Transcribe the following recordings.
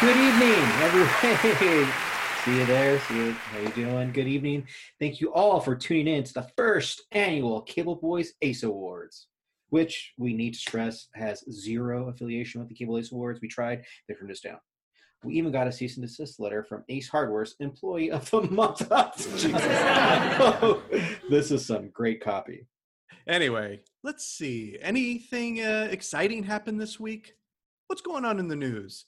Good evening, everyone. See you there. See you. How you doing? Good evening. Thank you all for tuning in to the first annual Cable Boys Ace Awards, which we need to stress has zero affiliation with the Cable Ace Awards. We tried, they turned us down. We even got a cease and desist letter from Ace Hardware's Employee of the Month. Oh, this is some great copy. Anyway, let's see. Anything uh, exciting happened this week? What's going on in the news?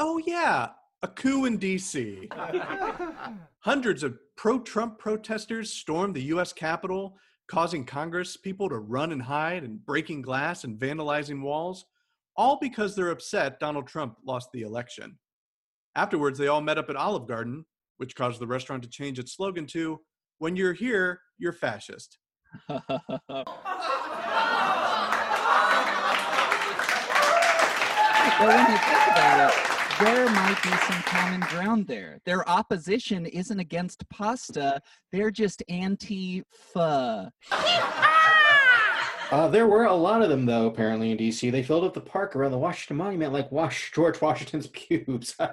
Oh, yeah, a coup in DC. Hundreds of pro Trump protesters stormed the U.S. Capitol, causing Congress people to run and hide and breaking glass and vandalizing walls, all because they're upset Donald Trump lost the election. Afterwards, they all met up at Olive Garden, which caused the restaurant to change its slogan to When you're here, you're fascist. But when you think about it, there might be some common ground there. Their opposition isn't against pasta, they're just anti pho. Uh, there were a lot of them, though, apparently, in D.C. They filled up the park around the Washington Monument like wash George Washington's pubes.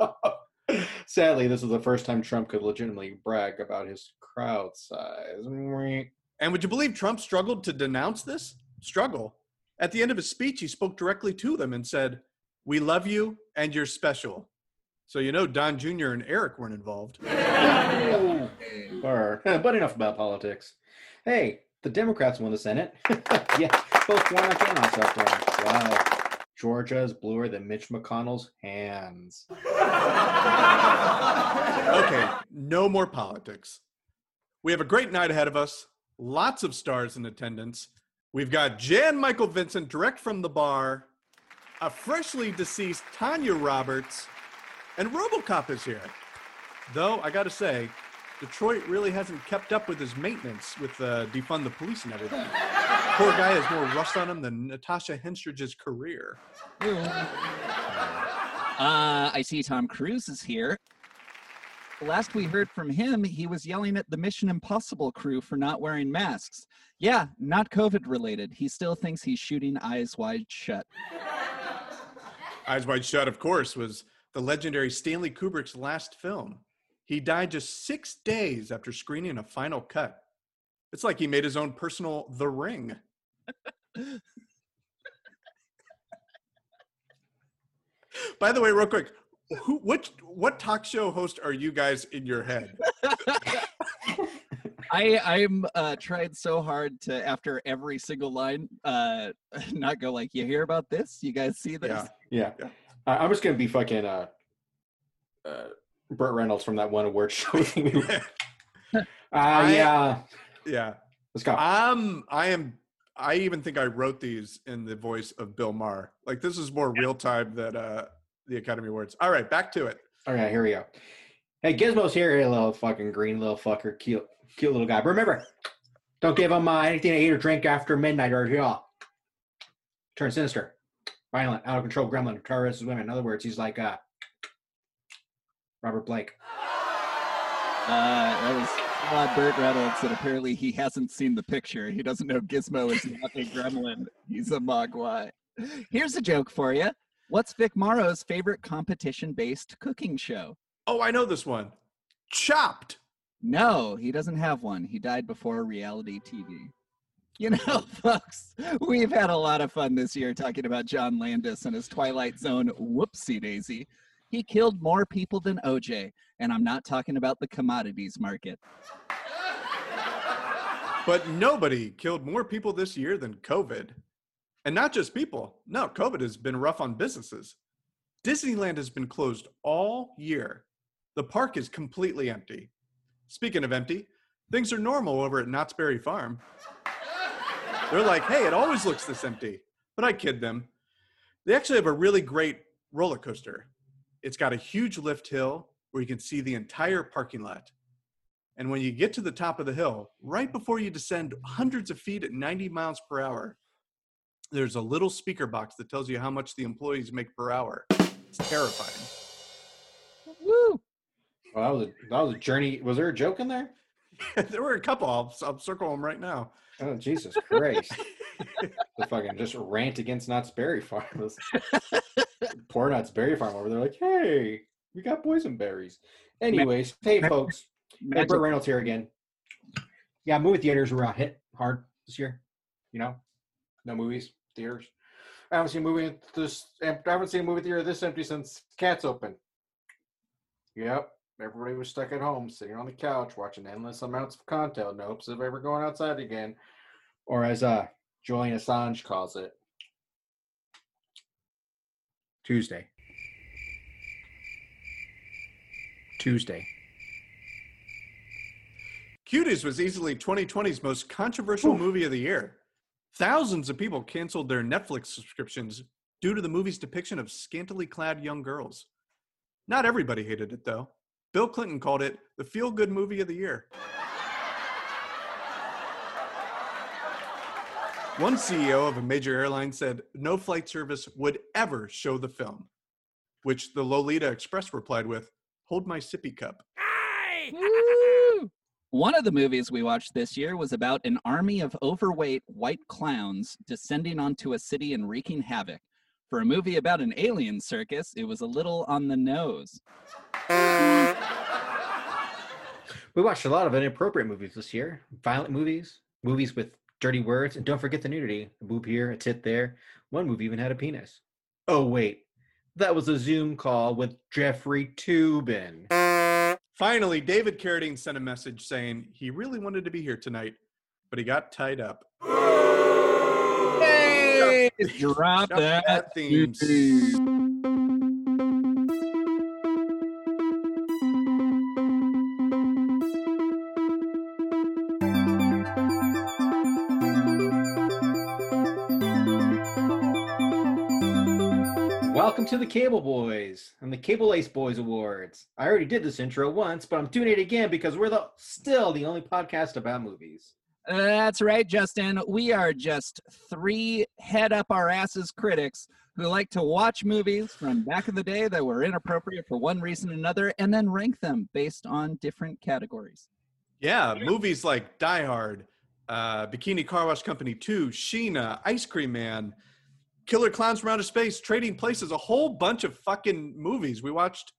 Oh, Sadly, this was the first time Trump could legitimately brag about his crowd size. And would you believe Trump struggled to denounce this? Struggle. At the end of his speech, he spoke directly to them and said, We love you and you're special. So you know Don Jr. and Eric weren't involved. But enough about politics. Hey, the Democrats won the Senate. yeah, both Warnock and Ossoff. Wow. Georgia is bluer than Mitch McConnell's hands. Okay, no more politics. We have a great night ahead of us, lots of stars in attendance. We've got Jan Michael Vincent direct from the bar, a freshly deceased Tanya Roberts, and Robocop is here. Though, I gotta say, Detroit really hasn't kept up with his maintenance with uh, defund the police and everything. Poor guy has more rust on him than Natasha Henstridge's career. Uh, I see Tom Cruise is here. Last we heard from him, he was yelling at the Mission Impossible crew for not wearing masks. Yeah, not COVID related. He still thinks he's shooting eyes wide shut. Eyes Wide Shut, of course, was the legendary Stanley Kubrick's last film. He died just six days after screening a final cut. It's like he made his own personal The Ring. By the way, real quick, who, what what talk show host are you guys in your head? I I'm uh, tried so hard to after every single line uh, not go like you hear about this. You guys see this? Yeah. Yeah. Yeah. I I'm just going to be fucking uh, uh, Burt Reynolds from that one award show. uh, I- yeah. yeah. Let's go. Um, I am. I even think I wrote these in the voice of Bill Maher. Like this is more real time than uh, the Academy Awards. All right, back to it. All right, here we go. Hey, Gizmo's here. Hey, little fucking green little fucker. Cute, cute little guy. But remember, don't give him uh, anything to eat or drink after midnight or he'll turn sinister, violent, out of control, gremlin, terrorist women. In other words, he's like uh, Robert Blake. Uh, that was uh, Burt Reynolds, and apparently he hasn't seen the picture. He doesn't know Gizmo is not a gremlin. He's a mogwai. Here's a joke for you. What's Vic Morrow's favorite competition-based cooking show? Oh, I know this one. Chopped. No, he doesn't have one. He died before reality TV. You know, folks, we've had a lot of fun this year talking about John Landis and his Twilight Zone whoopsie daisy. He killed more people than OJ, and I'm not talking about the commodities market. But nobody killed more people this year than COVID. And not just people. No, COVID has been rough on businesses. Disneyland has been closed all year. The park is completely empty. Speaking of empty, things are normal over at Knott's Berry Farm. They're like, hey, it always looks this empty. But I kid them. They actually have a really great roller coaster. It's got a huge lift hill where you can see the entire parking lot. And when you get to the top of the hill, right before you descend hundreds of feet at 90 miles per hour, there's a little speaker box that tells you how much the employees make per hour. It's terrifying. Woo! Well, that was a, that was a journey. Was there a joke in there? there were a couple. I'll, I'll circle them right now. Oh Jesus Christ! the fucking just rant against Knott's Berry Farm. Poor Nuts Berry Farm over there, like, hey, we got boysenberries. Anyways, hey folks, hey, Magic. Reynolds here again. Yeah, movie theaters were uh, hit hard this year. You know, no movies, theaters. I haven't seen a movie this. I haven't seen a movie theater this empty since Cats open. Yep, everybody was stuck at home, sitting on the couch, watching endless amounts of content, no hopes of ever going outside again, or as uh Julian Assange calls it, Tuesday. Tuesday. Cuties was easily 2020's most controversial Oof. movie of the year. Thousands of people canceled their Netflix subscriptions due to the movie's depiction of scantily clad young girls. Not everybody hated it, though. Bill Clinton called it the feel good movie of the year. One CEO of a major airline said no flight service would ever show the film, which the Lolita Express replied with, Hold my sippy cup. One of the movies we watched this year was about an army of overweight white clowns descending onto a city and wreaking havoc. For a movie about an alien circus, it was a little on the nose. We watched a lot of inappropriate movies this year. Violent movies, movies with dirty words, and don't forget the nudity. A boob here, a tit there. One movie even had a penis. Oh wait, that was a Zoom call with Jeffrey Toobin. Finally, David Carradine sent a message saying he really wanted to be here tonight, but he got tied up. Hey! Drop Drop that, that theme. theme. Welcome to the Cable Boys and the Cable Ace Boys Awards. I already did this intro once, but I'm doing it again because we're the still the only podcast about movies. That's right, Justin. We are just three head up our asses critics who like to watch movies from back in the day that were inappropriate for one reason or another and then rank them based on different categories. Yeah, movies like Die Hard, uh, Bikini Car Wash Company 2, Sheena, Ice Cream Man, Killer Clowns from Outer Space, Trading Places, a whole bunch of fucking movies. We watched,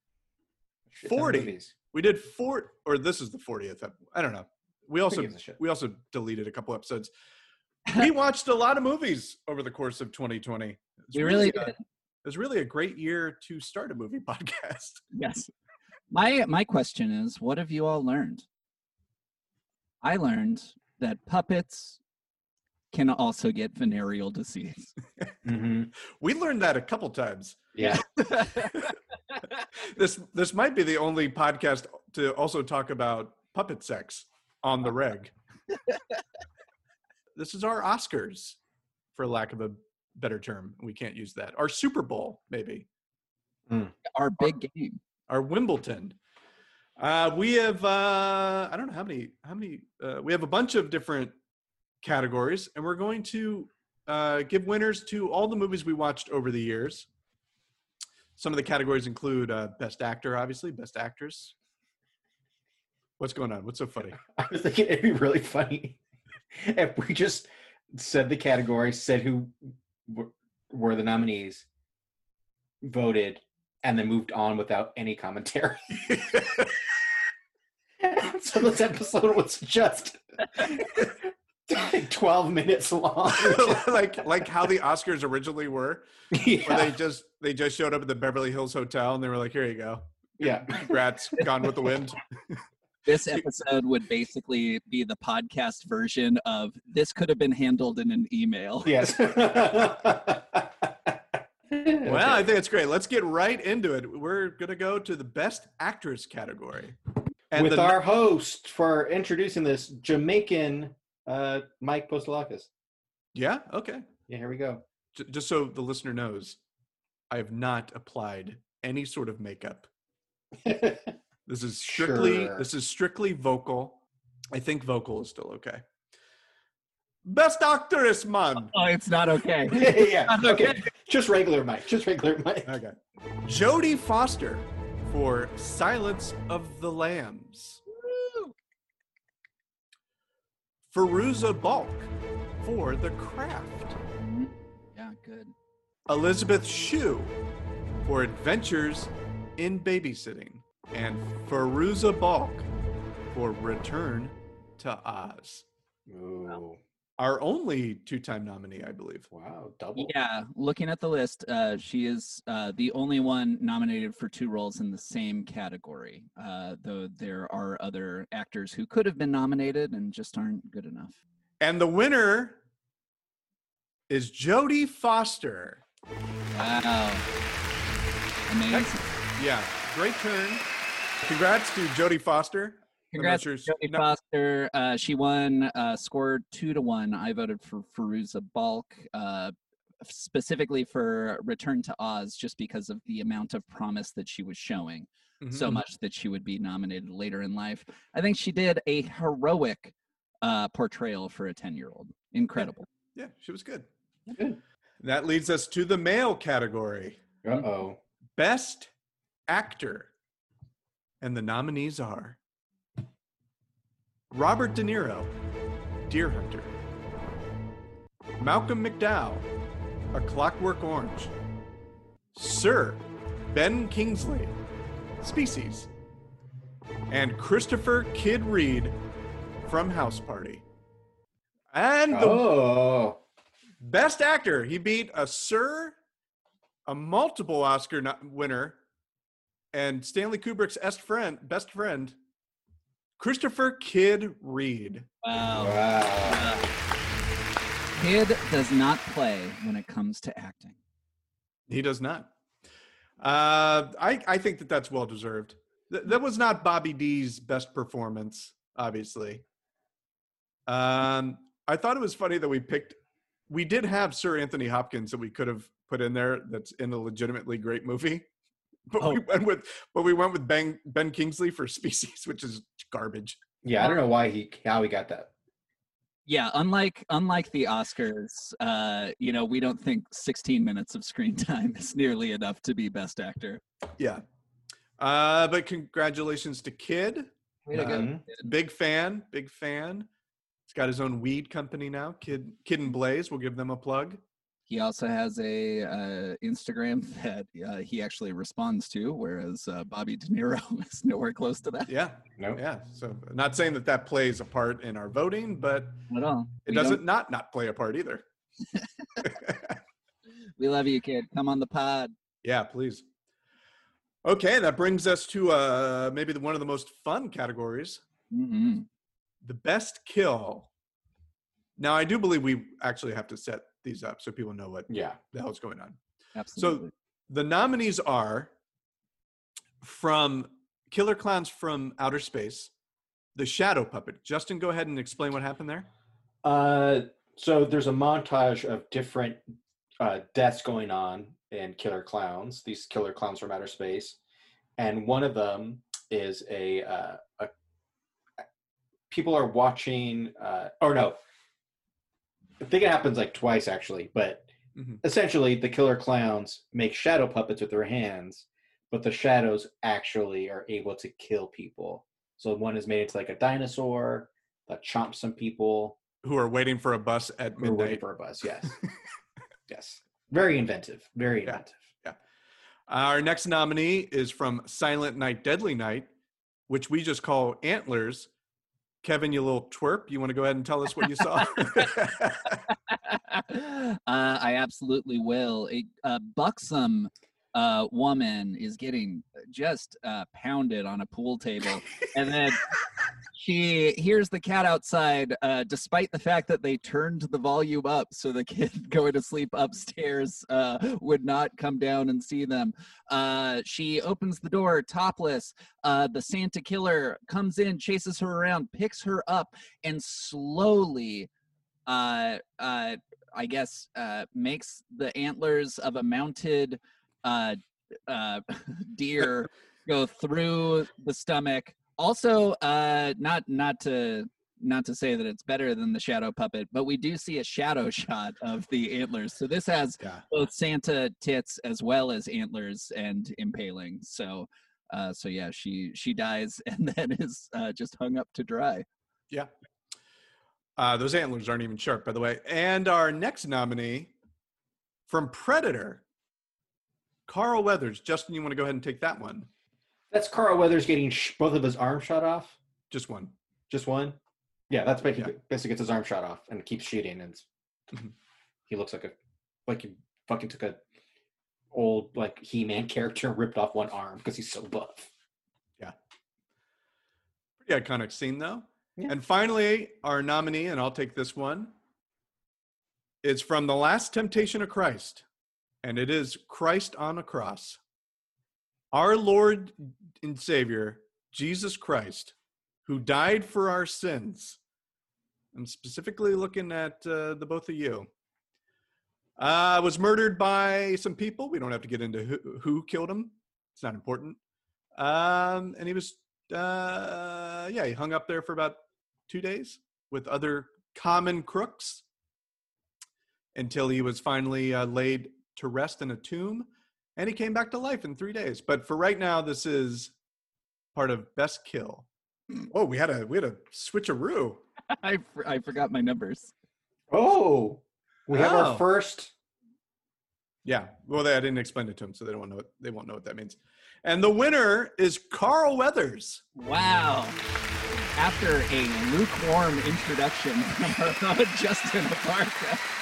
Shit ton of 40. movies. we did four, or this is the 40th. I don't know. We also gives a shit? we also deleted a couple episodes. we watched a lot of movies over the course of 2020. It's We really a- did. It was really a great year to start a movie podcast. Yes. My my question is, what have you all learned? I learned that puppets can also get venereal disease. Mhm. We learned that a couple times. Yeah. this this might be the only podcast to also talk about puppet sex on the reg. this is our Oscars, for lack of a better term. We can't use that. Our Super Bowl, maybe. Our big game. Our Wimbledon. Uh, we have uh, I don't know how many how many uh, we have a bunch of different categories, and we're going to uh, give winners to all the movies we watched over the years. Some of the categories include uh, Best Actor, obviously, Best Actress. What's going on? What's so funny? I was thinking it'd be really funny if we just said the category, said who w- were the nominees, voted, and then moved on without any commentary. so this episode was just like 12 minutes long. like like how the Oscars originally were, where they just they just showed up at the Beverly Hills Hotel and they were like, "Here you go, yeah. congrats, Gone with the Wind." This episode would basically be the podcast version of this could have been handled in an email. Yes. Well, I think it's great. Let's get right into it. We're gonna go to the Best Actress category, and with the, our host for introducing this Jamaican uh, Mike Postalakis. yeah, okay. Yeah, here we go. J- just so the listener knows, I have not applied any sort of makeup. This is strictly Sure. this is strictly vocal. I think vocal is still okay. Best actress, man. Oh, it's not okay. yeah. Okay. Just regular Mike. Just regular Mike. Okay. Jodie Foster for Silence of the Lambs. Fairuza Balk for The Craft. Mhm. Yeah, good. Elizabeth Shue for Adventures in Babysitting, and Fairuza Balk for Return to Oz. Ooh. Our only two-time nominee, I believe. Wow. Double. Yeah, looking at the list, uh, she is uh, the only one nominated for two roles in the same category. Uh, though there are other actors who could have been nominated and just aren't good enough. And the winner is Jodie Foster. Wow, amazing! Yeah, great turn. Congrats to Jodie Foster. Congrats, sure- Jodie no- Foster. Uh, she won, uh, scored two to one. I voted for Fairuza Balk. Uh, specifically for Return to Oz, just because of the amount of promise that she was showing. so Mhm. much that she would be nominated later in life. I think she did a heroic uh, portrayal for a 10 year old. Incredible. Yeah, she was good. Good. That leads us to the male category Uh oh. Best Actor. And the nominees are Robert De Niro, Deer Hunter, Malcolm McDowell, A Clockwork Orange, Sir Ben Kingsley, Species, and Christopher Kid Reid from House Party. And the Oh. Best actor, he beat a Sir, a multiple Oscar winner, and Stanley Kubrick's best friend, best friend, Christopher Kid Reid. Wow. Wow. Kid does not play when it comes to acting. He does not. Uh, I I think that that's well deserved. Th- that was not Bobby D's best performance, obviously. Um, I thought it was funny that we picked. We did have Sir Anthony Hopkins that we could have put in there. That's in a legitimately great movie, but we Oh. went with but we went with Ben Ben Kingsley for Species, which is garbage. Yeah, I don't know why he how he got that. Yeah, unlike unlike the Oscars, uh, you know, we don't think 16 minutes of screen time is nearly enough to be best actor. Yeah. Uh, but congratulations to Kid. Way to go. Mhm. Big fan, big fan. He's got his own weed company now, Kid Kid and Blaze. We'll give them a plug. He also has a uh, Instagram that uh, he actually responds to, whereas uh, Bobby De Niro is nowhere close to that Yeah, No. yeah. So not saying that that plays a part in our voting, but at all. it We don't- doesn't not not play a part either. We love you, kid. Come on the pod. yeah, please. Okay, that brings us to uh maybe the, one of the most fun categories, hmm the best kill. Now, I do believe we actually have to set these up so people know what Yeah. the hell's going on. Absolutely. So the nominees are from Killer Clowns from Outer Space, The Shadow Puppet. Justin, go ahead and explain what happened there. Uh, so there's a montage of different uh, deaths going on in Killer Clowns. These Killer Clowns from outer space, and one of them is a, uh, a people are watching. Uh, or no, I think it happens like twice actually, but Mhm. essentially the Killer Clowns make shadow puppets with their hands, but the shadows actually are able to kill people. So one is made into like a dinosaur that chomps some people Who are waiting for a bus at we're waiting midnight. for a bus. Yes, yes. Very inventive. Very inventive. Yeah. inventive. Our next nominee is from Silent Night, Deadly Night, which we just call Antlers. Kevin, you little twerp, you want to go ahead and tell us what you saw? uh, I absolutely will. A, a buxom uh, woman is getting just uh, pounded on a pool table, and then she hears the cat outside, uh, despite the fact that they turned the volume up so the kid going to sleep upstairs uh, would not come down and see them. Uh, she opens the door topless. Uh, the Santa killer comes in, chases her around, picks her up, and slowly uh, uh, I guess, makes the antlers of a mounted deer go through the stomach. Also, uh, not not to not to say that it's better than the shadow puppet, but we do see a shadow shot of the antlers. So this has yeah. both Santa tits as well as antlers and impaling. So, uh, so yeah, she she dies and then is uh, just hung up to dry. Yeah. Uh, those antlers aren't even sharp, by the way. And our next nominee from Predator, Carl Weathers. Justin, you want to go ahead and take that one? That's Carl Weathers getting sh- both of his arms shot off. Just one. Just one. Yeah, that's basically basically gets his arm shot off and keeps shooting, and Mhm. he looks like a like he fucking took a old like He-Man character and ripped off one arm because he's so buff. Yeah. Pretty iconic scene, though. Yeah. And finally, our nominee, and I'll take this one, It's from The Last Temptation of Christ, and it is Christ on a cross. Our Lord and Savior, Jesus Christ, who died for our sins. I'm specifically looking at uh, the both of you. Uh, was murdered by some people. We don't have to get into who, who killed him. It's not important. Um, and he was, uh, yeah, he hung up there for about two days with other common crooks until he was finally uh, laid to rest in a tomb and he came back to life in three days. But for right now, this is part of Best Kill. Hmm. Oh, we had a we had a switcheroo. I, for- I forgot my numbers. Oh, we have Oh. our first. Yeah, well, they, I didn't explain it to them, so they don't know. What, they won't know what that means. And the winner is Carl Weathers. Wow. After a lukewarm introduction from Justin Aparca.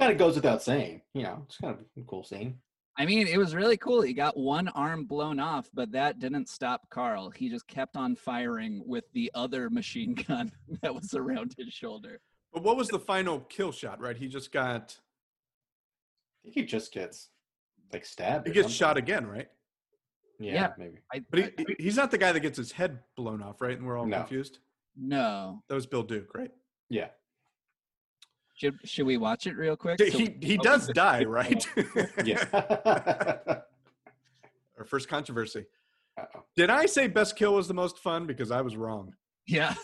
Kind of goes without saying, you know. It's kind of a cool scene. I mean, it was really cool. He got one arm blown off, but that didn't stop Carl. He just kept on firing with the other machine gun that was around his shoulder. But what was the final kill shot? Right, he just got I think he just gets like stabbed. he gets something. shot again, right? Yeah, Yeah. maybe. I, But he, I- he- he's not the guy that gets his head blown off, right? And we're all No. confused. no. That was Bill Duke, right? Yeah. Should should we watch it real quick? He So- he, he oh, does die, right? Yeah. Our first controversy. Uh-oh. Did I say Best Kill was the most fun? Because I was wrong. Yeah.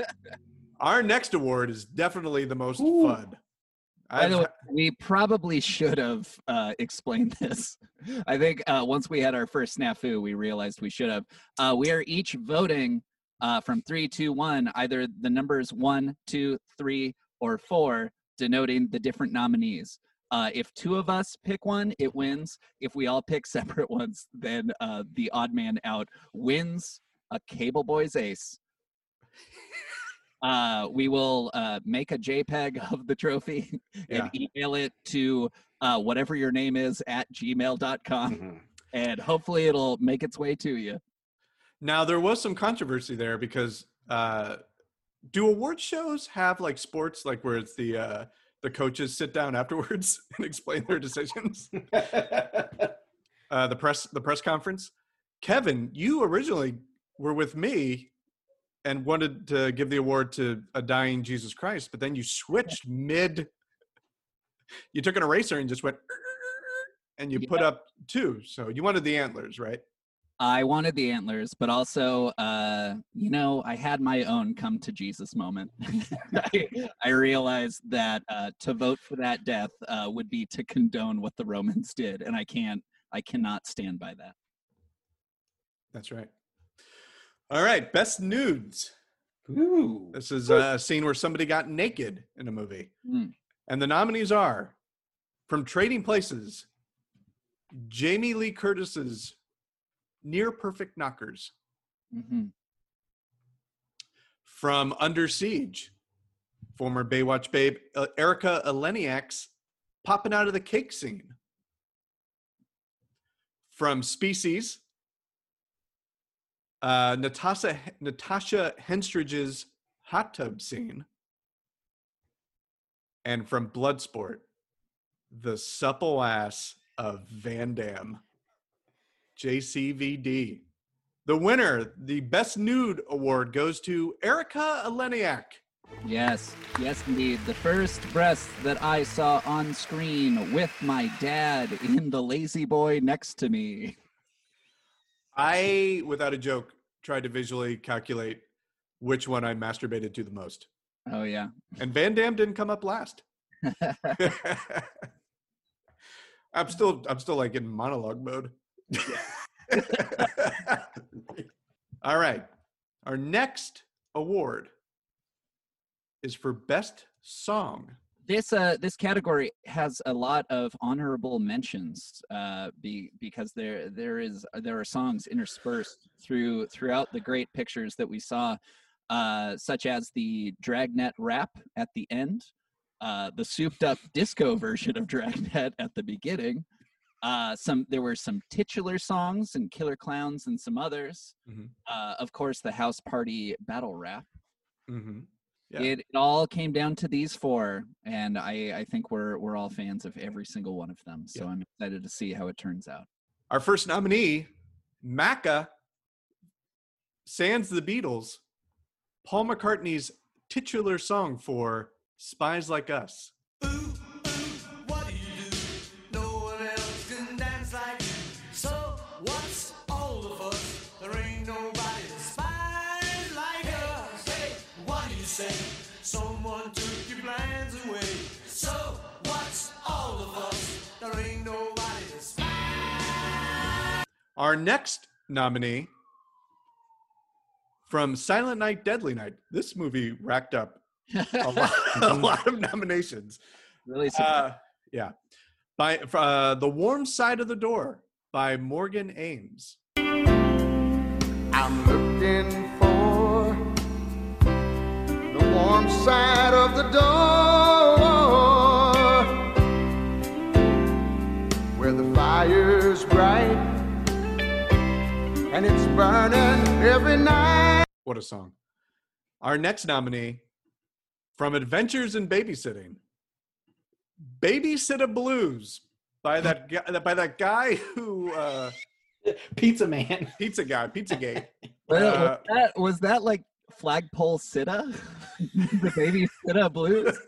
Our next award is definitely the most Ooh. fun. By the I've- way, we probably should have uh, explained this. I think uh, once we had our first snafu, we realized we should have. Uh, we are each voting uh, from three, two, one, either the numbers one, two, three, or four, denoting the different nominees. Uh, if two of us pick one, it wins. If we all pick separate ones, then uh, the odd man out wins a Cable Boys ace. Uh, we will uh, make a JPEG of the trophy and email it to uh, whatever your name is at gmail.com Mhm. and hopefully it'll make its way to you. Now there was some controversy there because uh, do award shows have like sports, like where it's the uh, the coaches sit down afterwards and explain their decisions? uh, the press the press conference. Kevin, you originally were with me and wanted to give the award to a dying Jesus Christ, but then you switched mid. You took an eraser and just went, and you put up two. So you wanted the antlers, right? I wanted the antlers, but also, uh, you know, I had my own come to Jesus moment. I, I realized that uh, to vote for that death uh, would be to condone what the Romans did, and I can't, I cannot stand by that. That's right. All right, best nudes. Ooh. This is a scene where somebody got naked in a movie. Mm. And the nominees are from Trading Places, Jamie Lee Curtis's Near Perfect Knockers. hmm From Under Siege, former Baywatch babe uh, Erika Eleniak's popping out of the cake scene. From Species, uh, Natasha Natasha Henstridge's hot tub scene. And from Bloodsport, the supple ass of Van Damme, JCVD. The winner, the Best Nude Award, goes to Erika Eleniak. Yes, yes, indeed. The first breast that I saw on screen with my dad in the lazy boy next to me. I, without a joke, tried to visually calculate which one I masturbated to the most. Oh, yeah. And Van Damme didn't come up last. I'm still I'm still like in monologue mode. All right. Our next award is for best song. this uh this category has a lot of honorable mentions uh be, because there there is there are songs interspersed through throughout the great pictures that we saw uh such as the dragnet rap at the end uh the souped up disco version of dragnet at the beginning uh some there were some titular songs and killer clowns and some others Mhm. uh of course the house party battle rap Mm-hmm. Yeah. it, it all came down to these four, and I, I think we're we're all fans of every single one of them. So Yeah. I'm excited to see how it turns out. Our first nominee, Macca, sans the Beatles, Paul McCartney's titular song for Spies Like Us. Say? Someone took your plans away. So what's all of us? There ain't nobody that spies. Our next nominee from Silent Night, Deadly Night. This movie racked up a lot, a lot of nominations. really surprised. Uh, yeah. By uh, The Warm Side of the Door by Morgan Ames. I'm looking the side of the door where the fire's bright and it's burning every night. What a song. Our next nominee from Adventures in Babysitting, Babysitter Blues by that guy, by that guy who uh, Pizza Man. pizza guy, Pizzagate. Well, uh, was, that, was that like flagpole sitta? the baby sitta blues?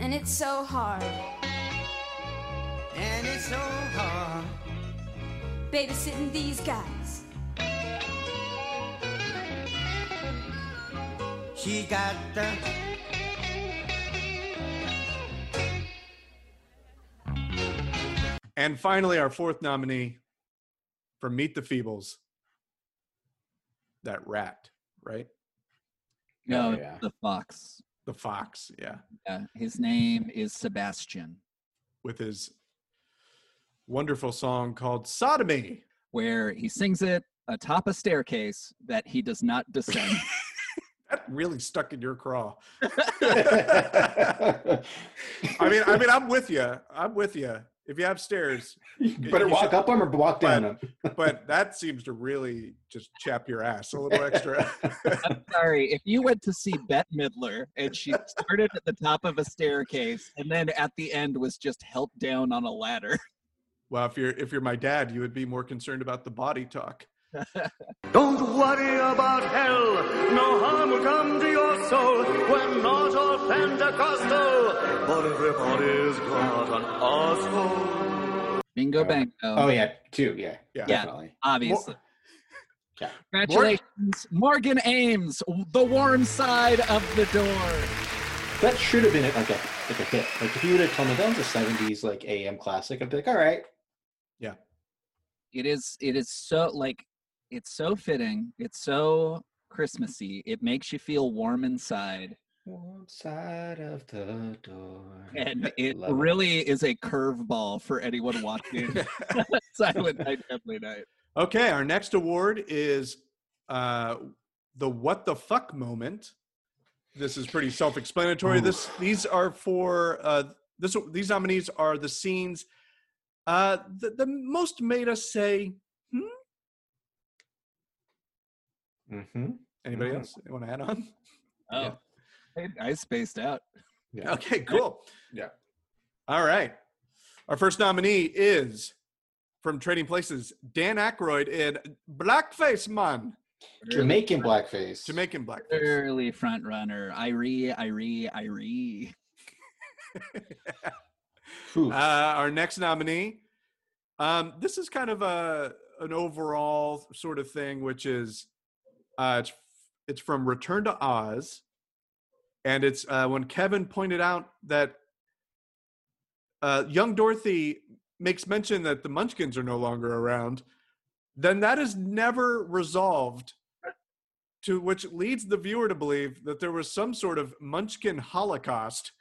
and it's so hard. And it's so hard. Babysitting these guys. She got the And finally, our fourth nominee from Meet the Feebles, that rat, right? No, Oh, yeah. the fox. The fox, yeah, Yeah, his name is Sebastian. with his wonderful song called Sodomy. Where he sings it atop a staircase that he does not descend. That really stuck in your craw. I I mean, I mean, I'm with you. I'm with you. If you have stairs, you better you walk should- up them or walk down them. but that seems to really just chap your ass a little extra. I'm sorry, if you went to see Bette Midler and she started at the top of a staircase and then at the end was just helped down on a ladder. well, if you're if you're my dad, you would be more concerned about the body talk. Don't worry about hell, no harm will come to your soul. We're not all Pentecostal, but everybody's got an asshole. Bingo Oh. bango. Oh yeah, two. Yeah, Yeah. Yeah. definitely. obviously. Yeah. Congratulations, Morgan Ames, the warm side of the door. That should have been like a like a hit. Like if you would have told me that was a '70s like AM classic, I'd be like, all right. Yeah. It is. It is so like it's so fitting. It's so Christmassy. It makes you feel warm inside. One side of the door. And it Love really is a curveball for anyone watching Silent Night Deadly Night. Okay, our next award is uh, the "What the fuck" moment. This is pretty self-explanatory. Ooh. This these are for uh, this these nominees are the scenes uh, that the most made us say. Mm-hmm. Anybody Mhm. else want to add on? Oh, Yeah. I, I spaced out. Yeah. Okay, cool. Yeah. All right. Our first nominee is from Trading Places, Dan Aykroyd in Blackface Man, Jamaican blackface. Jamaican blackface. Early front runner. Irie, Irie, Irie. Ooh. Uh, our next nominee. Um, this is kind of a an overall sort of thing, which is uh, it's it's from Return to Oz, and it's uh, when Kevin pointed out that uh, young Dorothy makes mention that the Munchkins are no longer around. Then that is never resolved. To which leads the viewer to believe that there was some sort of Munchkin Holocaust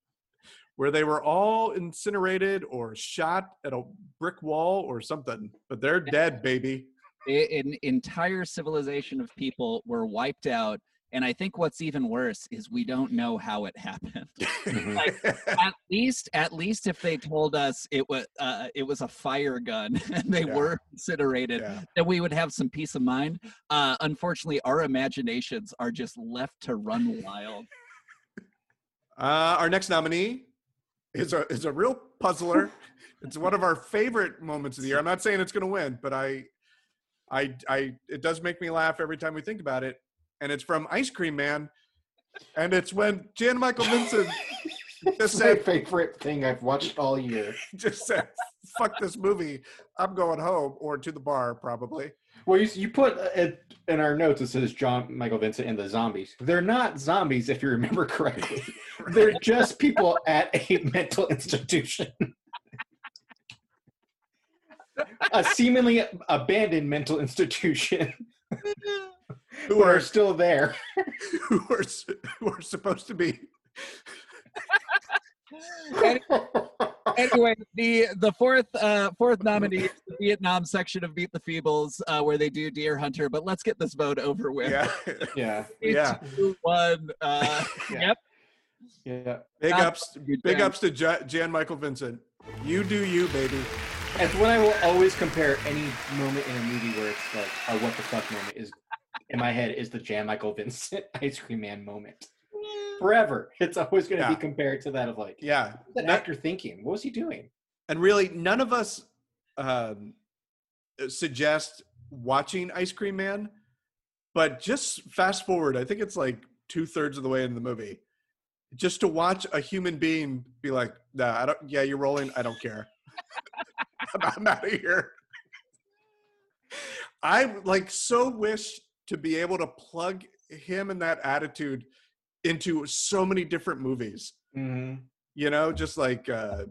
where they were all incinerated or shot at a brick wall or something, but they're dead, baby. An entire civilization of people were wiped out. And I think what's even worse is we don't know how it happened. Like, at least, at least if they told us it was uh, it was a fire gun and they Yeah. were incinerated, Yeah. that we would have some peace of mind. Uh, unfortunately, our imaginations are just left to run wild. Uh, our next nominee is a is a real puzzler. it's one of our favorite moments of the year. I'm not saying it's going to win, but I, I, I, it does make me laugh every time we think about it. And it's from Ice Cream Man, and it's when Jan Michael Vincent just It's my favorite thing I've watched all year. just said, "Fuck this movie. I'm going home or to the bar, probably." Well, you, you put uh, it in our notes, it says John Michael Vincent and the zombies. They're not zombies, if you remember correctly. They're just people at a mental institution. A seemingly abandoned mental institution Who who are are still there. who are who are supposed to be anyway, the the fourth uh, fourth nominee is the Vietnam section of Meet the Feebles, uh, where they do Deer Hunter. But let's get this vote over with. yeah yeah, Three, yeah. two, one. Uh, Yeah. Yep. yeah. big Not ups big ups to Ja- Jan Michael Vincent. You do you, baby. It's when I will always compare any moment in a movie where it's like a what the fuck moment is in my head is the Jan Michael Vincent Ice Cream Man moment. Forever. It's always going to Yeah. be compared to that of like, Yeah, that No- actor thinking? What was he doing? and really none of us um, suggest watching Ice Cream Man, but just fast forward. I think it's like two thirds of the way in the movie, just to watch a human being be like, "Nah, I don't. Yeah, you're rolling. I don't care. I'm, I'm out of here." I like so wish to be able to plug him and that attitude into so many different movies Mm-hmm. you know, just like uh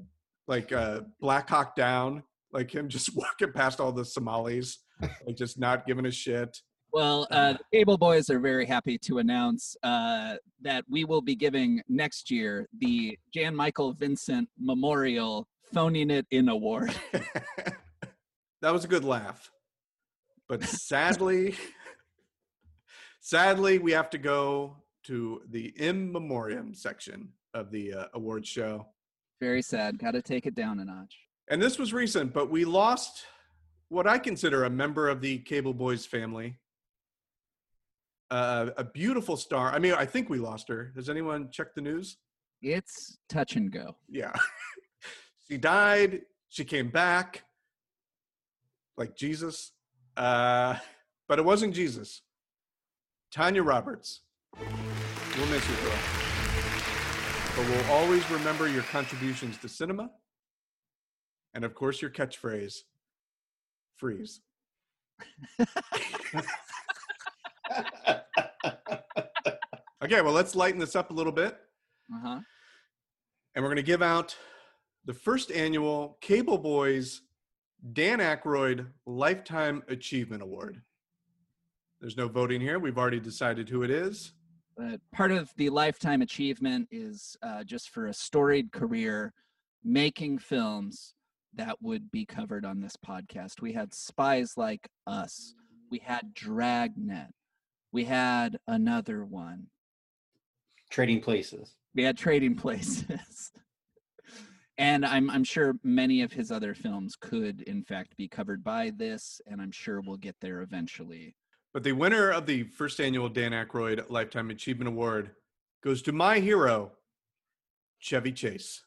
like uh Black Hawk Down, like him just walking past all the Somalis, like just not giving a shit. Well, uh, the Cable Boys are very happy to announce uh, that we will be giving next year the Jan Michael Vincent Memorial Phoning It In Award. that was a good laugh. But sadly, sadly, we have to go to the in memoriam section of the uh, award show. Very sad. Got to take it down a notch. And this was recent, but we lost what I consider a member of the Cable Boys family. Uh, a beautiful star. I mean, I think we lost her. Has anyone checked the news? It's touch and go. Yeah. she died. She came back like Jesus. Uh, but it wasn't Jesus. Tanya Roberts. We'll miss you, girl. But we'll always remember your contributions to cinema. And of course, your catchphrase freeze. Okay, well, let's lighten this up a little bit. Uh huh. and we're going to give out the first annual Cable Boys Dan Aykroyd Lifetime Achievement Award. There's no voting here. We've already decided who it is. But part of the lifetime achievement is uh, just for a storied career making films that would be covered on this podcast. We had Spies Like Us, we had Dragnet, we had another one, Trading places. we had Trading Places. and I'm, I'm sure many of his other films could, in fact, be covered by this, and I'm sure we'll get there eventually. But the winner of the first annual Dan Aykroyd Lifetime Achievement Award goes to my hero, Chevy Chase.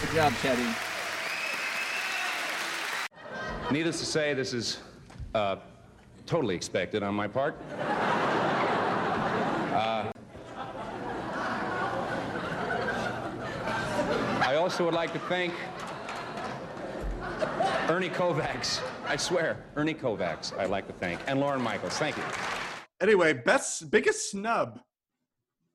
Good job, Chevy. Needless to say, this is uh, totally expected on my part. Uh, I also would like to thank Ernie Kovacs. I swear, Ernie Kovacs, I'd like to thank. And Lorne Michaels. Thank you. Anyway, best biggest snub.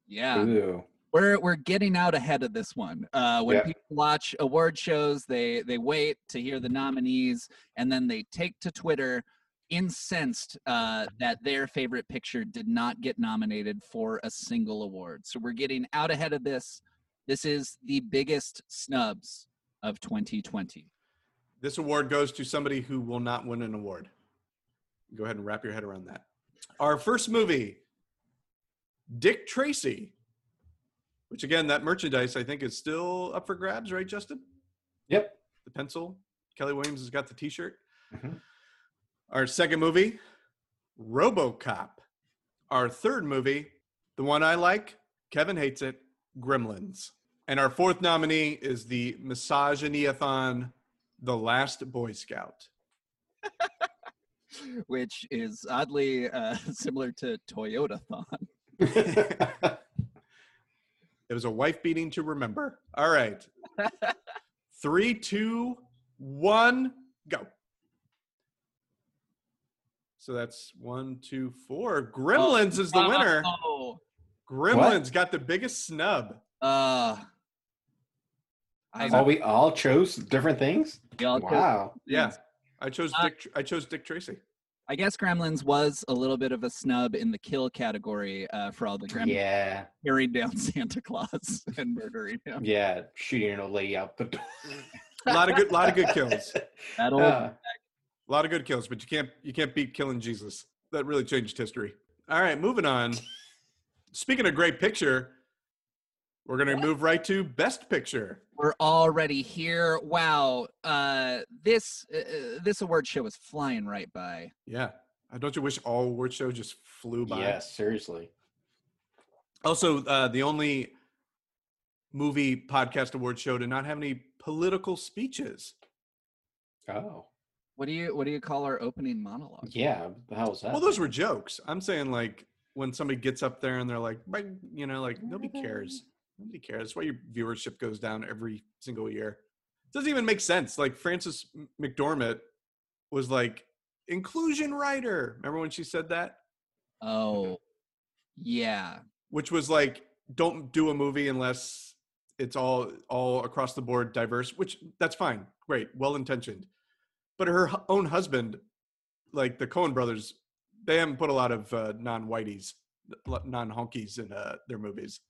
Yeah. Ooh. we're we're getting out ahead of this one. Uh, when Yeah. people watch award shows, they they wait to hear the nominees, and then they take to Twitter incensed uh, that their favorite picture did not get nominated for a single award. So we're getting out ahead of this. This is the biggest snubs of 2020. This award goes to somebody who will not win an award. Go ahead and wrap your head around that. Our first movie, Dick Tracy, which again, that merchandise I think is still up for grabs, right, Justin? Yep. The pencil. Kelly Williams has got the t shirt. Mhm. Our second movie, Robocop. Our third movie, the one I like, Kevin hates it, Gremlins. And our fourth nominee is the Misogyny-a-thon, The Last Boy Scout. which is oddly uh, similar to Toyota Thon. It was a wife beating to remember. All right. Three, two, one, go. So that's one, two, four. Gremlins is the winner. Oh, Gremlins got the biggest snub. uh, I oh, we all chose different things. y'all chose Wow. Yeah. I chose Uh, Dick. I chose Dick Tracy. I guess Gremlins was a little bit of a snub in the kill category uh, for all the Gremlins Yeah. carrying down Santa Claus and murdering him. Yeah. Shooting an old lady out the door. A lot of good, lot of good kills. That old Uh, A lot of good kills, but you can't you can't beat killing Jesus. That really changed history. All right, moving on. Speaking of great picture, we're gonna move right to best picture. we're already here. Wow, uh, this uh, uh, this award show is flying right by. Yeah. Don't you wish all award shows just flew by? yes, seriously. Also, uh, the only movie podcast award show to not have any political speeches. Oh. What do you what do you call our opening monologue? Yeah. The hell was that? Well, those were jokes. I'm saying like when somebody gets up there and they're like, "Right," you know, like nobody cares. Nobody cares. That's why your viewership goes down every single year. It doesn't even make sense. Like Frances McDormand was like inclusion rider. Remember when she said that? Oh, yeah. Which was like, don't do a movie unless it's all all across the board diverse. Which that's fine, great, well intentioned. But her own husband, like the Coen brothers, they haven't put a lot of uh, non-whiteys, non-honkies in uh, their movies.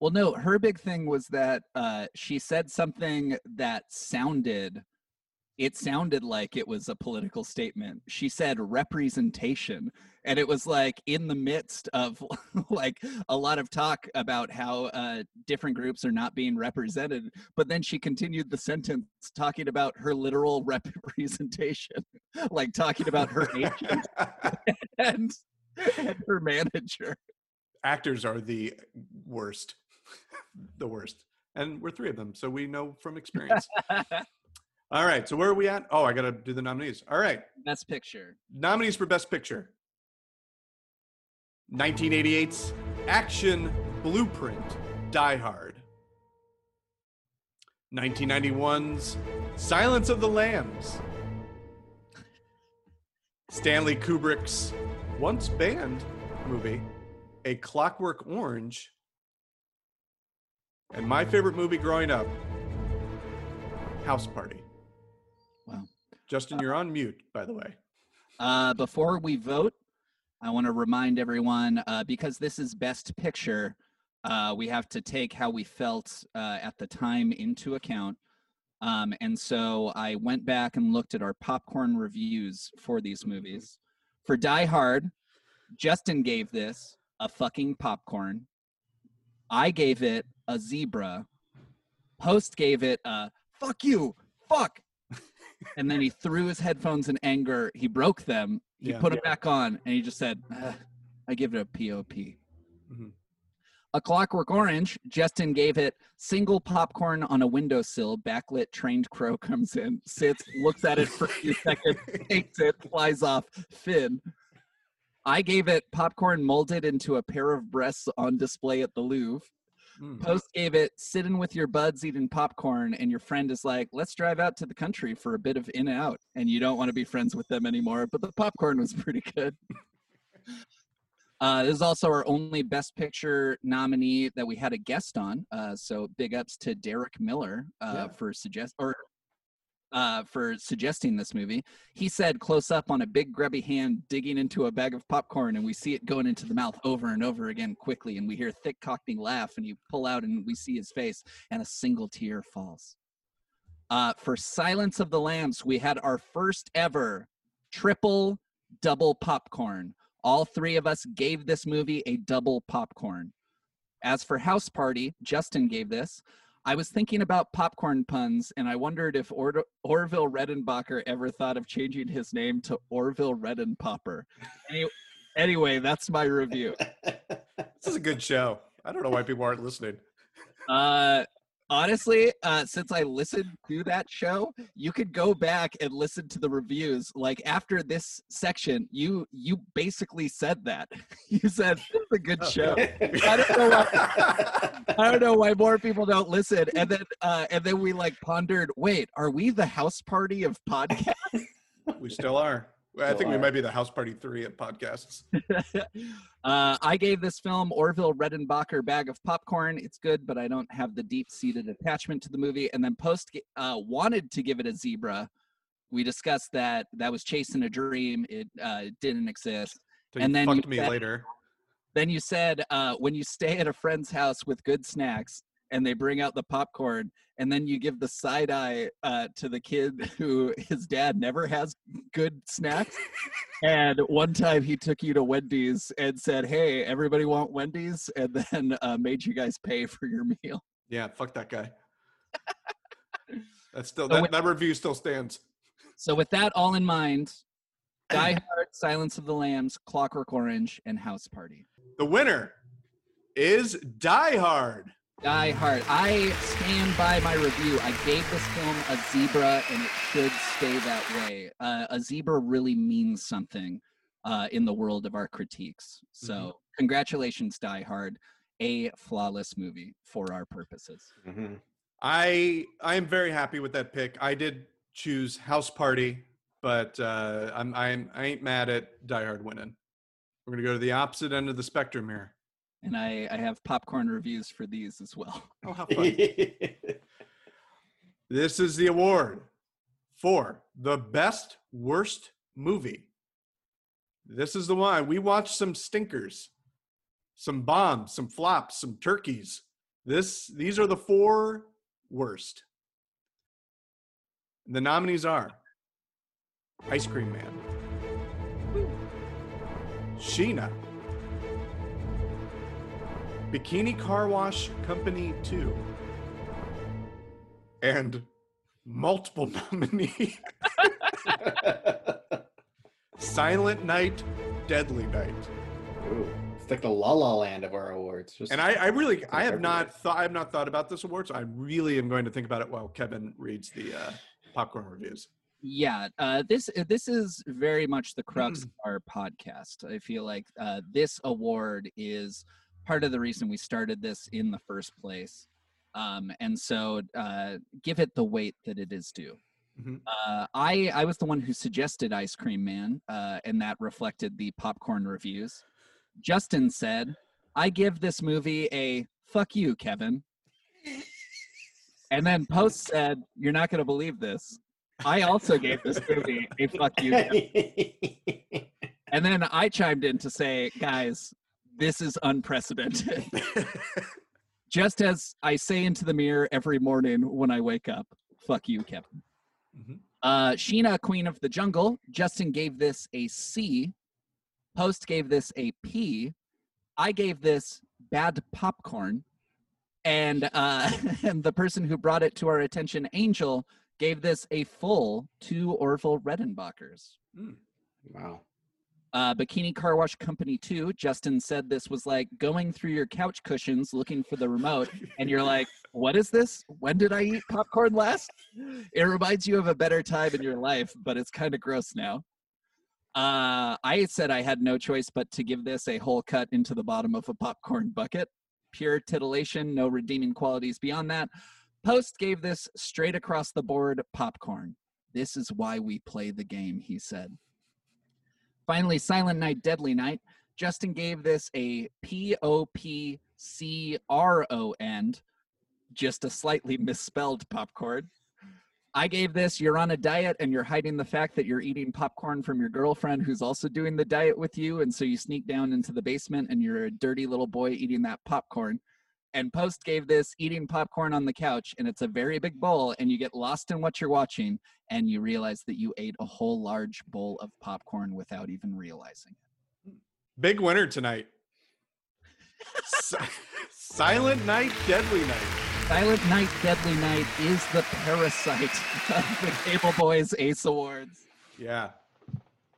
Well, no, her big thing was that uh, she said something that sounded, it sounded like it was a political statement. She said representation, and it was like in the midst of like a lot of talk about how uh, different groups are not being represented. But then she continued the sentence talking about her literal representation, like talking about her agent and, and her manager. Actors are the worst, the worst, and we're three of them, so we know from experience. All right, so where are we at? Oh, I got to do the nominees. All right, Best picture. nominees for Best Picture 1988's Action Blueprint Die Hard. 1991's Silence of the Lambs. Stanley Kubrick's once banned movie, A Clockwork Orange. And my favorite movie growing up, House Party. Wow. Justin, you're on mute, by the way. Uh, before we vote, I want to remind everyone uh, because this is Best Picture, uh, we have to take how we felt uh, at the time into account. Um, and so I went back and looked at our popcorn reviews for these movies. For Die Hard, Justin gave this a fucking popcorn. I gave it a zebra. Post gave it a fuck you, fuck. and then he threw his headphones in anger. He broke them. He Yeah. put them back on, and he just said, "I give it a POP." Mhm. A Clockwork Orange. Justin gave it single popcorn on a windowsill. Backlit trained crow comes in, sits, looks at it for a few seconds, takes it, flies off. Finn. I gave it popcorn molded into a pair of breasts on display at the Louvre. Mm. Post gave it sitting with your buds eating popcorn, and your friend is like, let's drive out to the country for a bit of in and out. And you don't want to be friends with them anymore, but the popcorn was pretty good. Uh, this is also our only Best Picture nominee that we had a guest on. Uh, so big ups to Derek Miller uh, Yeah. for suggest or uh, for suggesting this movie. He said close up on a big grubby hand digging into a bag of popcorn, and we see it going into the mouth over and over again quickly, and we hear a thick cockney laugh, and you pull out and we see his face, and a single tear falls. Uh, for Silence of the Lambs, we had our first ever triple double popcorn. All three of us gave this movie a double popcorn. As for House Party, Justin gave this. I was thinking about popcorn puns, and I wondered if Or- Orville Redenbacher ever thought of changing his name to Orville Redenpopper. Any- anyway, that's my review. This is a good show. I don't know why people aren't listening. Uh, honestly, uh, since I listened to that show, you could go back and listen to the reviews. Like after this section, you you basically said that. You said this is a good show. I don't know why. I don't know why more people don't listen. And then uh, and then we like pondered. Wait, are we the house party of podcasts? We still are. I think we might be the house party three at podcasts. uh, I gave this film Orville Redenbacher bag of popcorn. It's good, but I don't have the deep seated attachment to the movie. And then Post uh, wanted to give it a zebra. We discussed that that was chasing a dream. It uh, didn't exist. So And then you fucked me said- later. Then you said uh, when you stay at a friend's house with good snacks and they bring out the popcorn, and then you give the side eye uh, to the kid who his dad never has good snacks. and one time he took you to Wendy's and said, "Hey, everybody want Wendy's?" and then uh, made you guys pay for your meal. Yeah, fuck that guy. That's still So that, wait- that review still stands. So with that all in mind, Die Hard, Silence of the Lambs, Clockwork Orange, and House Party. The winner is Die Hard. Die Hard. I stand by my review. I gave this film a zebra, and it should stay that way. Uh, a zebra really means something uh, in the world of our critiques. So, congratulations, Die Hard. A flawless movie for our purposes. Mhm. I I am very happy with that pick. I did choose House Party, but uh, I'm I'm I ain't mad at Die Hard winning. We're gonna go to the opposite end of the spectrum here. And I, I have popcorn reviews for these as well. Oh, how fun! this is the award for the best worst movie. This is the one we watched some stinkers, some bombs, some flops, some turkeys. This these are the four worst. The nominees are Ice Cream Man, Sheena, Bikini Car Wash Company 2, and multiple nominee Silent Night, Deadly Night. Ooh, it's like the La La Land of our awards. Just And I, I really, I have everywhere. not thought, I have not thought about this award, so I really am going to think about it while Kevin reads the uh, popcorn reviews. Yeah, uh, this this is very much the crux of our podcast. I feel like uh, this award is part of the reason we started this in the first place, um, and so uh, give it the weight that it is due. Mhm. Uh, I I was the one who suggested Ice Cream Man, uh, and that reflected the popcorn reviews. Justin said, "I give this movie a fuck you, Kevin." And then Post said, "You're not going to believe this. I also gave this movie a fuck you." And then I chimed in to say, "Guys, this is unprecedented." Just as I say into the mirror every morning when I wake up, "Fuck you, Kevin." Mhm. Uh, Sheena, Queen of the Jungle. Justin gave this a C. Post gave this a P. I gave this bad popcorn. And uh, and the person who brought it to our attention, Angel, gave this a full two Orville Redenbachers. wow. Uh, Bikini Car Wash Company 2, Justin said this was like going through your couch cushions looking for the remote, and you're like, what is this? When did I eat popcorn last? It reminds you of a better time in your life, but it's kind of gross now. Uh, I said I had no choice but to give this a whole cut into the bottom of a popcorn bucket. Pure titillation, no redeeming qualities beyond that. Post gave this straight across the board popcorn. This is why we play the game, he said. Finally, Silent Night, Deadly Night. Justin gave this a P O P C R O N, just a slightly misspelled popcorn. I gave this, you're on a diet and you're hiding the fact that you're eating popcorn from your girlfriend who's also doing the diet with you. And so you sneak down into the basement and you're a dirty little boy eating that popcorn. And Post gave this eating popcorn on the couch and it's a very big bowl and you get lost in what you're watching and you realize that you ate a whole large bowl of popcorn without even realizing it. Big winner tonight. Silent Night, Deadly Night. Silent Night, Deadly Night is the parasite of the Cable Boys Ace Awards. Yeah.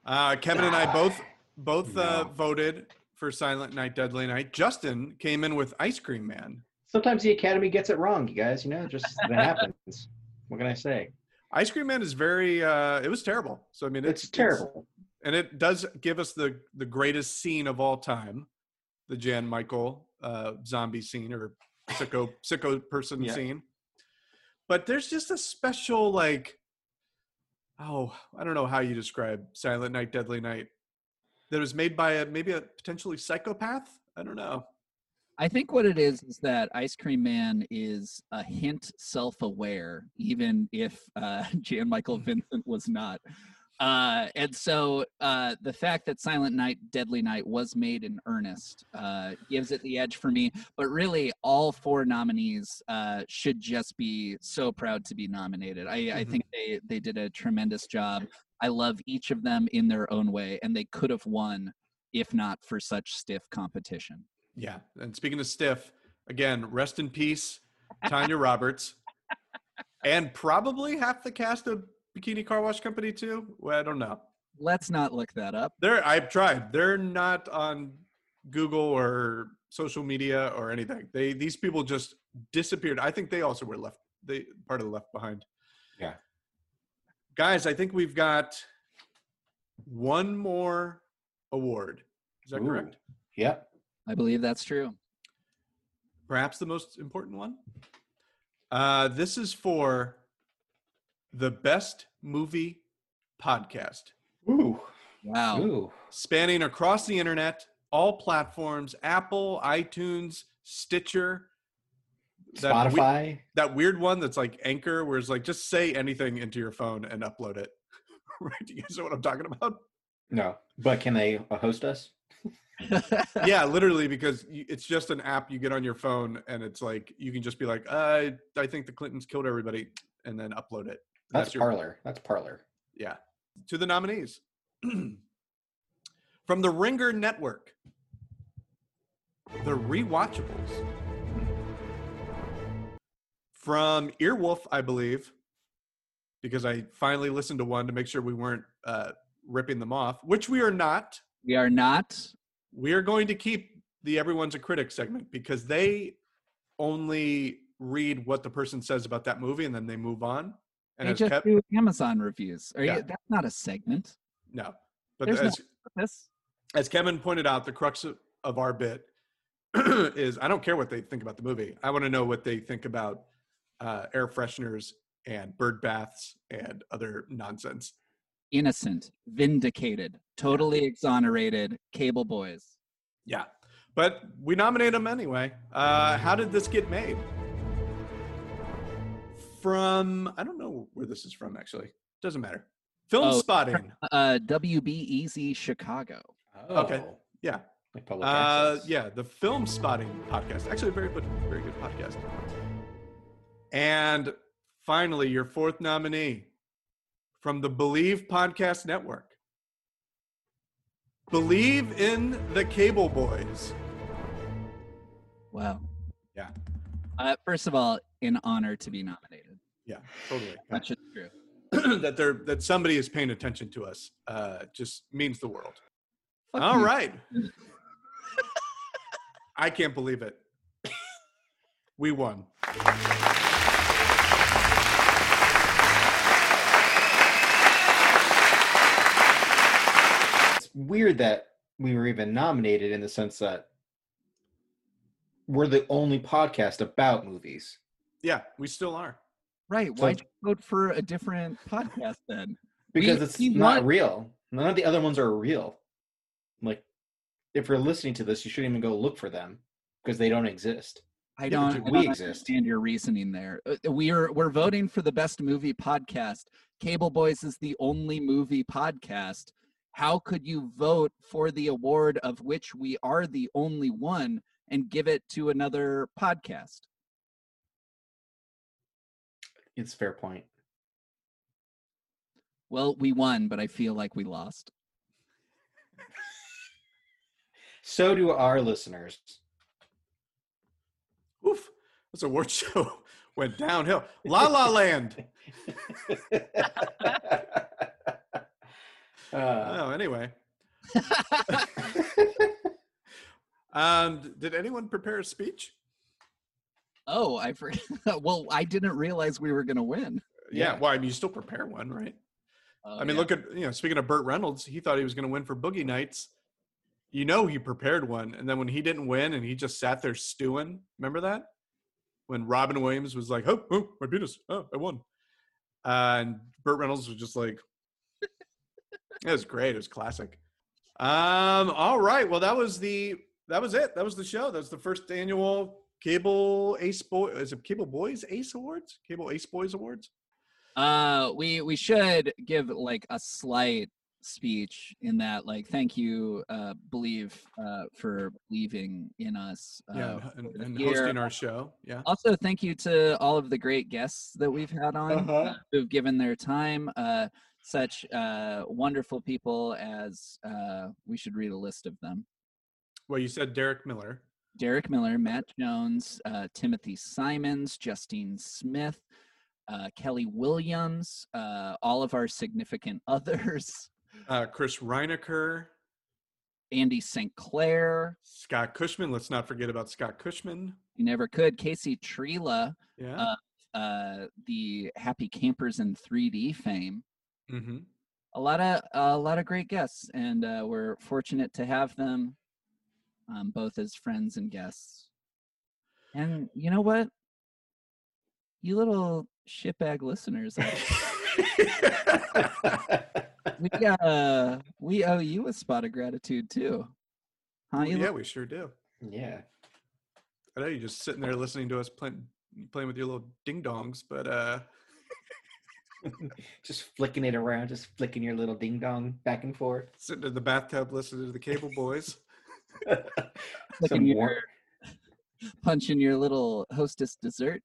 Uh, Kevin and I both both uh, No. voted for Silent Night, Deadly Night. Justin came in with Ice Cream Man. Sometimes the Academy gets it wrong, you guys. You know, just that happens. What can I say? Ice Cream Man is very. Uh, it was terrible. So I mean, It's, terrible. and it does give us the the greatest scene of all time, the Jan Michael uh, zombie scene or sicko sicko person Yeah. scene. But there's just a special like, oh, I don't know how you describe Silent Night, Deadly Night, that was made by a maybe a potentially psychopath. I don't know. I think what it is is that Ice Cream Man is a hint self-aware, even if uh, Jan Michael Vincent was not. Uh, and so uh, the fact that Silent Night, Deadly Night was made in earnest uh, gives it the edge for me. But really, all four nominees uh, should just be so proud to be nominated. I, I Mhm. think they they did a tremendous job. I love each of them in their own way, and they could have won if not for such stiff competition. Yeah. And speaking of stiff, again, rest in peace, Tanya Roberts, and probably half the cast of Bikini Car Wash Company too. Well, I don't know. Let's not look that up. They're I've tried. They're not on Google or social media or anything. They these people just disappeared. I think they also were left they part of the left behind. Yeah. Guys, I think we've got one more award. Is that Ooh. correct? Yep. I believe that's true. Perhaps the most important one. Uh, this is for the best movie podcast. Ooh. Wow. Ooh. spanning across the internet, all platforms Apple, iTunes, Stitcher. That, we- Spotify. that weird one that's like Anchor, where it's like just say anything into your phone and upload it. right? Do you guys know what I'm talking about? no. But can they uh, host us? yeah, literally, because you, it's just an app you get on your phone, and it's like you can just be like, I, I think the Clintons killed everybody, and then upload it. That's, your- Parler. That's Parler. Yeah. To the nominees. From the Ringer Network, The Rewatchables. From Earwolf, I believe, because I finally listened to one to make sure we weren't uh, ripping them off, which we are not. we are not. We are going to keep the Everyone's a Critic segment because they only read what the person says about that movie and then they move on. And They just Kev- do Amazon reviews. Are Yeah. you, that's not a segment. no, but There's no as, purpose. as Kevin pointed out, the crux of, of our bit is I don't care what they think about the movie. I want to know what they think about uh, air fresheners and bird baths and other nonsense. Innocent, vindicated, totally exonerated. Cable boys. Yeah, but we nominate them anyway. Uh, how did this get made? From I don't know where this is from actually. Doesn't matter. Film Oh, spotting. Uh, WBEZ Chicago. Okay. Oh, Yeah. Like public Uh, access. yeah, the Filmspotting podcast. Actually, a very good, very good podcast. And finally, your fourth nominee from the Believe Podcast Network. Believe in the Cable Boys. Wow. Yeah. Uh, first of all, an honor to be nominated. Yeah, totally. That's just true. that they're that somebody is paying attention to us uh, just means the world. Fuck All you. right. I can't believe it. we won. Weird that we were even nominated in the sense that we're the only podcast about movies. Yeah, we still are. Right. So- Why'd you vote for a different podcast then? Because We- it's we not want- real. None of the other ones are real. Like, if you're listening to this, you shouldn't even go look for them because they don't exist. I don't, but I we don't exist. understand your reasoning there. Uh, We're we're voting for the best movie podcast. Cable Boys is the only movie podcast. How could you vote for the award of which we are the only one and give it to another podcast? It's a fair point. Well, we won, but I feel like we lost. So do our listeners. Oof. This award show went downhill. La La Land. Uh, Oh, anyway. Um, did anyone prepare a speech? oh, I forgot. well, I didn't realize we were going to win. Yeah. Yeah. Well, I mean, you still prepare one, right? Oh, I mean, yeah. look at you know. Speaking of Burt Reynolds, he thought he was going to win for Boogie Nights. You know, he prepared one, and then when he didn't win, and he just sat there stewing. Remember that? When Robin Williams was like, "Oh, oh, my penis! Oh, I won," uh, and Burt Reynolds was just like, "It was great. It was classic." Um. All right. Well, that was the that was it. That was the show. That was the first annual Cable Ace Boy. Is it Cable Boys Ace Awards? Cable Ace Boys Awards? Uh, we we should give like a slight speech in that, like, thank you, uh, believe, uh, for believing in us. Uh, Yeah, and, and hosting our show. Yeah. Also, thank you to all of the great guests that we've had on Uh-huh. uh, who've given their time. Uh, such uh, wonderful people as uh, we should read a list of them. Well, you said Derek Miller. Derek Miller, Matt Jones, uh, Timothy Simons, Justine Smith, uh, Kelly Williams, uh, all of our significant others, Uh, Chris Reinecker, Andy St. Clair, Scott Cushman. Let's not forget about Scott Cushman. you never could, Casey Trela, Yeah. Uh, uh, the Happy Campers in 3D fame. Hmm a lot of a lot of great guests, and uh, we're fortunate to have them um, both as friends and guests. And you know what, you little shitbag listeners, we uh, we owe you a spot of gratitude too, huh? You yeah, li- we sure do. yeah. I know you're just sitting there listening to us playing playing with your little ding dongs, but uh, Just flicking it around, just flicking your little ding dong back and forth. sitting in the bathtub listening to the Cable Boys. Some your, war- punching your little hostess dessert.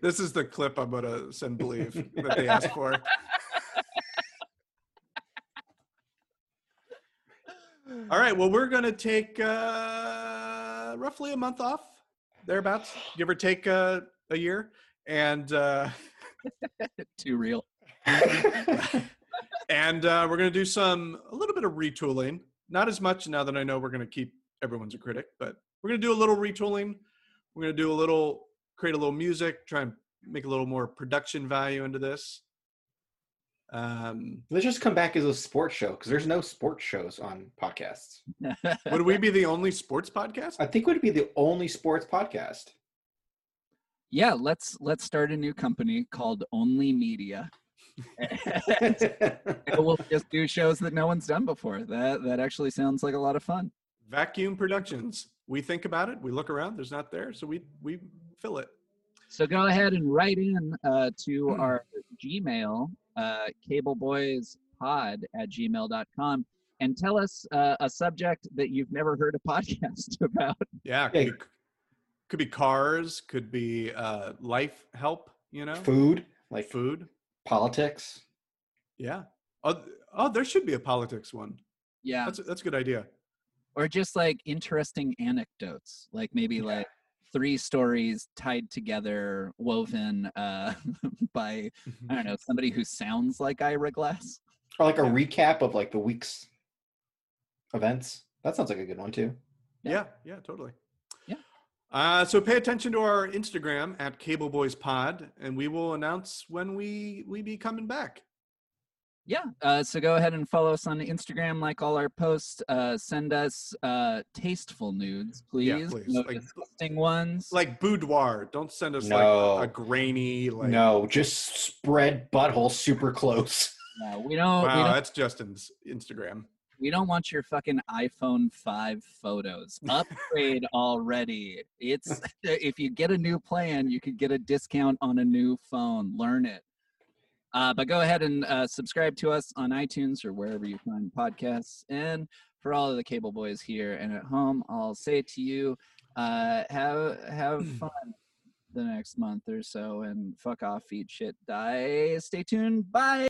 This is the clip I'm gonna send Believe that they asked for. All right. Well, we're gonna take uh, roughly a month off, thereabouts. Give or take uh, a year, and uh, Too real. and uh, we're gonna do some a little bit of retooling. Not as much now that I know we're gonna keep everyone's a critic, but we're gonna do a little retooling. We're gonna do a little, create a little music, try and make a little more production value into this. Um, Let's just come back as a sports show because there's no sports shows on podcasts. would we be the only sports podcast? I think we'd be the only sports podcast. Yeah, let's let's start a new company called Only Media. And we'll just do shows that no one's done before. That that actually sounds like a lot of fun. Vacuum Productions. We think about it. We look around. There's not there, so we we fill it. So go ahead and write in uh, to Hmm. our Gmail, uh, cableboyspod at gmail.com, and tell us uh, a subject that you've never heard a podcast about. Yeah, Hey. Could be, cars, could be uh, life help. You know, Food, like food. politics. Yeah. Oh, oh, there should be a politics one. Yeah. That's a, that's a good idea. Or just like interesting anecdotes, like maybe Yeah. like three stories tied together, woven uh, by, I don't know, somebody who sounds like Ira Glass. Or like a Yeah. recap of like the week's events. That sounds like a good one too. Yeah. Yeah, yeah, totally. Yeah. Uh, so pay attention to our Instagram at Cable Boys Pod, and we will announce when we we be coming back. Yeah. Uh, so go ahead and follow us on Instagram, like all our posts. Uh, send us uh, tasteful nudes, please. Yeah, please. No Like- disgusting ones. Like boudoir. Don't send us No. like a grainy like. no, just spread butthole super close. Yeah, we don't. we Wow, don't that's Justin's Instagram. We don't want your fucking iPhone 5 photos. Upgrade already. It's if you get a new plan, you could get a discount on a new phone. Learn it. Uh, but go ahead and uh, subscribe to us on iTunes or wherever you find podcasts. And for all of the cable boys here and at home, I'll say to you, uh, have have fun the next month or so, and fuck off, eat shit, die. Stay tuned. Bye.